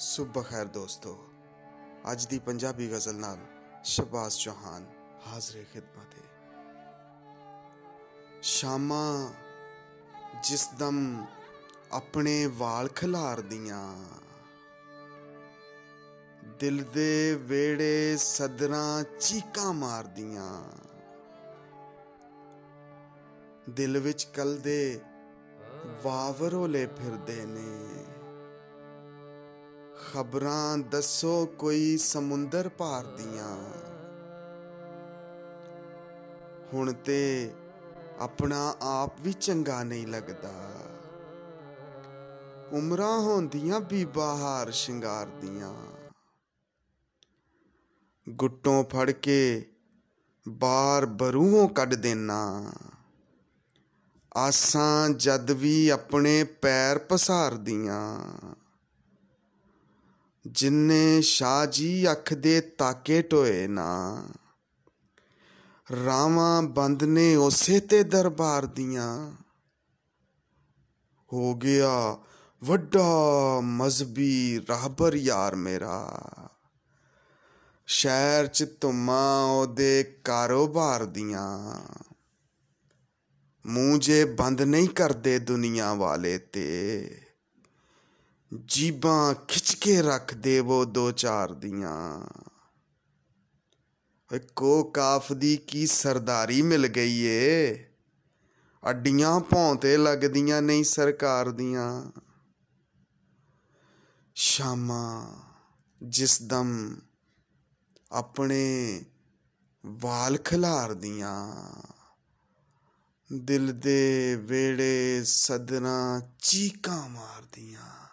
ਸੁਬਹ ਖੈਰ ਦੋਸਤੋ, ਅੱਜ ਦੀ ਪੰਜਾਬੀ ਗਜ਼ਲ ਨਾਲ ਸ਼ਬਾਜ਼ ਚੌਹਾਨ ਹਾਜ਼ਰੇ ਖਿਦਮਤ ਹੈ। ਸ਼ਾਮਾਂ ਜਿਸ ਦਮ ਆਪਣੇ ਵਾਲ ਖਿਲਾਰਦੀਆਂ ਦਿਲ ਦੇ ਵੇੜੇ ਸਦਰਾਂ ਚੀਕਾਂ ਮਾਰਦੀਆਂ ਦਿਲ ਵਿੱਚ ਕਲ ਦੇ ਵਾਵਰੋਲੇ ਫਿਰਦੇ ਨੇ। ਖਬਰਾਂ ਦੱਸੋ ਕੋਈ ਸਮੁੰਦਰ ਪਾਰ ਦੀਆਂ। ਹੁਣ ਤੇ ਆਪਣਾ ਆਪ ਵੀ ਚੰਗਾ ਨਹੀਂ ਲੱਗਦਾ। ਉਮਰਾਂ ਹੁੰਦੀਆਂ ਬੀਬਾ ਹਾਰ ਸ਼ਿੰਗਾਰ ਦੀਆਂ। ਗੁੱਟੋਂ ਫੜ ਕੇ ਬਾਹਰ ਬਰੂਹੋਂ ਕੱਢ ਦੇਣਾ ਆਸਾਂ ਜਦ ਵੀ ਆਪਣੇ ਪੈਰ ਪਸਾਰਦੀਆਂ। ਜਿੰਨੇ ਸ਼ਾਹ ਜੀ ਅੱਖ ਦੇ ਤਾਕੇ ਟੋਏ ਨਾ, ਰਾਵਾਂ ਬੰਦ ਨੇ ਉਸੇ ਤੇ ਦਰਬਾਰ ਦੀਆਂ। ਹੋ ਗਿਆ ਵੱਡਾ ਮਜ਼ਬੀ ਰਾਹਬਰ ਯਾਰ ਮੇਰਾ। ਸ਼ਹਿਰ ਚ ਤੁਮਾ ਉਹਦੇ ਕਾਰੋਬਾਰ ਦੀਆਂ। ਮੂੰਹ ਜੇ ਬੰਦ ਨਹੀਂ ਕਰਦੇ ਦੁਨੀਆ ਵਾਲੇ ਤੇ। ਜੀਬਾਂ ਖਿੱਚ ਕੇ ਰੱਖ ਦੇਵੋ ਦੋ ਚਾਰ ਦੀਆਂ। ਓਏ ਕੋ ਕਾਫ ਦੀ ਕੀ ਸਰਦਾਰੀ ਮਿਲ ਗਈ ਏ ਅੱਡੀਆਂ ਭੌਂਤੇ ਲੱਗਦੀਆਂ ਨਹੀਂ ਸਰਕਾਰ ਦੀਆਂ। ਸ਼ਾਮਾਂ ਜਿਸ ਦਮ ਆਪਣੇ ਵਾਲ ਖਿਲਾਰਦੀਆਂ ਦਿਲ ਦੇ ਵੇੜੇ ਸਦਨਾ ਚੀਕਾਂ ਮਾਰਦੀਆਂ